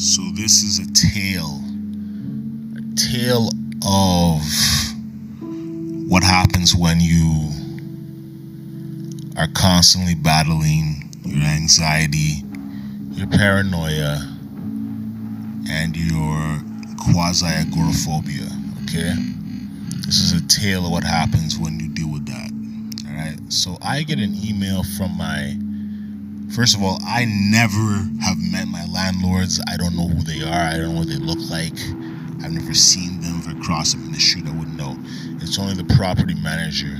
So this is a tale, a tale of what happens when you are constantly battling your anxiety, your paranoia, and your quasi agoraphobia. Okay? This is a tale of what happens when you deal with that. Alright? So I get an email from my. First of all, I never have met my landlords. I don't know who they are. I don't know what they look like. I've never seen them. If I cross them in the street, I wouldn't know. It's only the property manager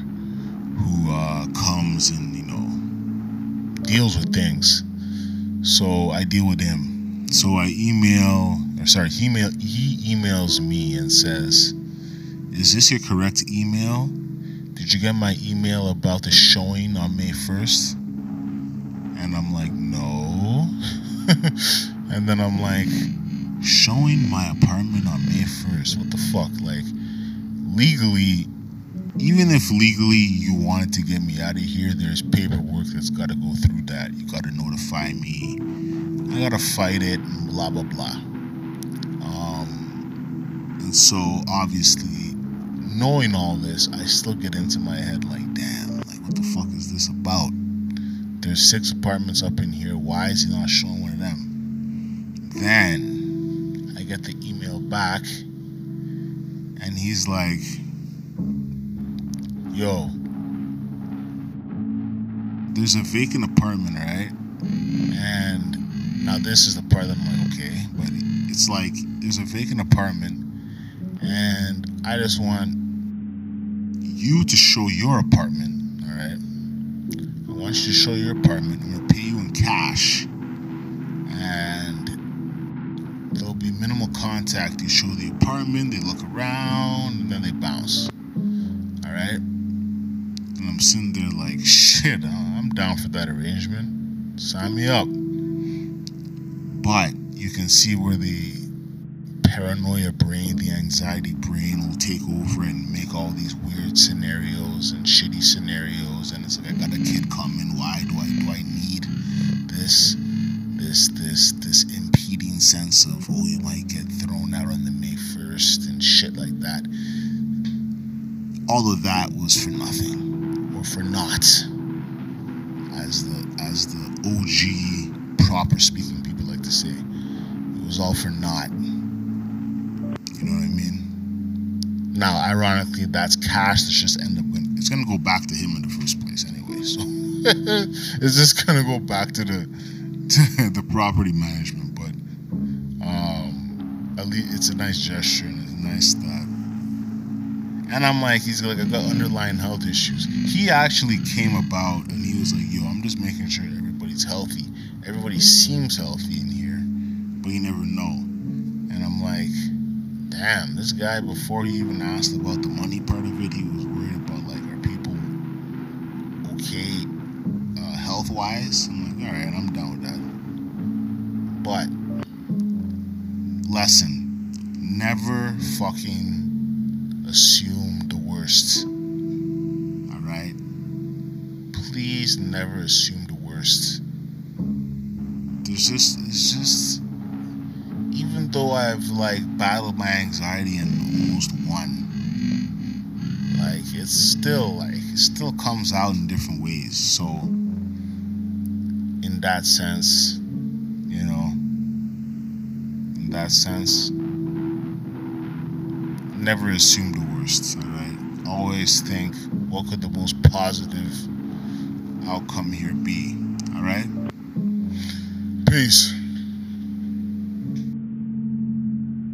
who uh, comes and, you know, deals with things. So I deal with him. So I email, or sorry, he, email, he emails me and says, Is this your correct email? Did you get my email about the showing on May 1st? And I'm like, No. and then I'm like, Showing my apartment on May 1st? What the fuck? Like, legally, even if legally you wanted to get me out of here, there's paperwork that's got to go through that. You got to notify me. I got to fight it, blah, blah, blah. Um, and so, obviously, knowing all this, I still get into my head like, damn, like, what the fuck is this about? There's six apartments up in here. Why is he not showing one of them? Then I get the email back, and he's like, yo, there's a vacant apartment, right? And now this is the part that I'm like, okay, but it's like there's a vacant apartment, and I just want you to show your apartment, all right? Want you to show your apartment. I'm gonna pay you in cash, and there'll be minimal contact. You show the apartment, they look around, and then they bounce. All right. And I'm sitting there like, shit, uh, I'm down for that arrangement. Sign me up. But you can see where the paranoia brain, the anxiety brain will take over and make all these weird scenarios and shitty scenarios. And it's like, I got a kid mm-hmm. coming. Why do I do I need this, this, this, this impeding sense of, oh, you might get thrown out on the May 1st and shit like that all of that was for nothing or for naught as the as the OG proper speaking people like to say it was all for naught you know what I mean now ironically that's cash that's just end up going it's gonna go back to him in the first place anyway so it's just gonna go back to the to the property management but um at least it's a nice gesture and it's nice that and I'm like, he's like, I got underlying health issues. He actually came about and he was like, yo, I'm just making sure everybody's healthy. Everybody seems healthy in here, but you never know. And I'm like, damn, this guy, before he even asked about the money part of it, he was worried about, like, are people okay uh, health wise? I'm like, all right, I'm down with that. But, lesson never fucking assume the worst. Alright? Please never assume the worst. There's just, it's just, though I've like battled my anxiety and almost won, like it's still like, it still comes out in different ways. So, in that sense, you know, in that sense, never assume the worst, all right? Always think, what could the most positive outcome here be, all right? Peace.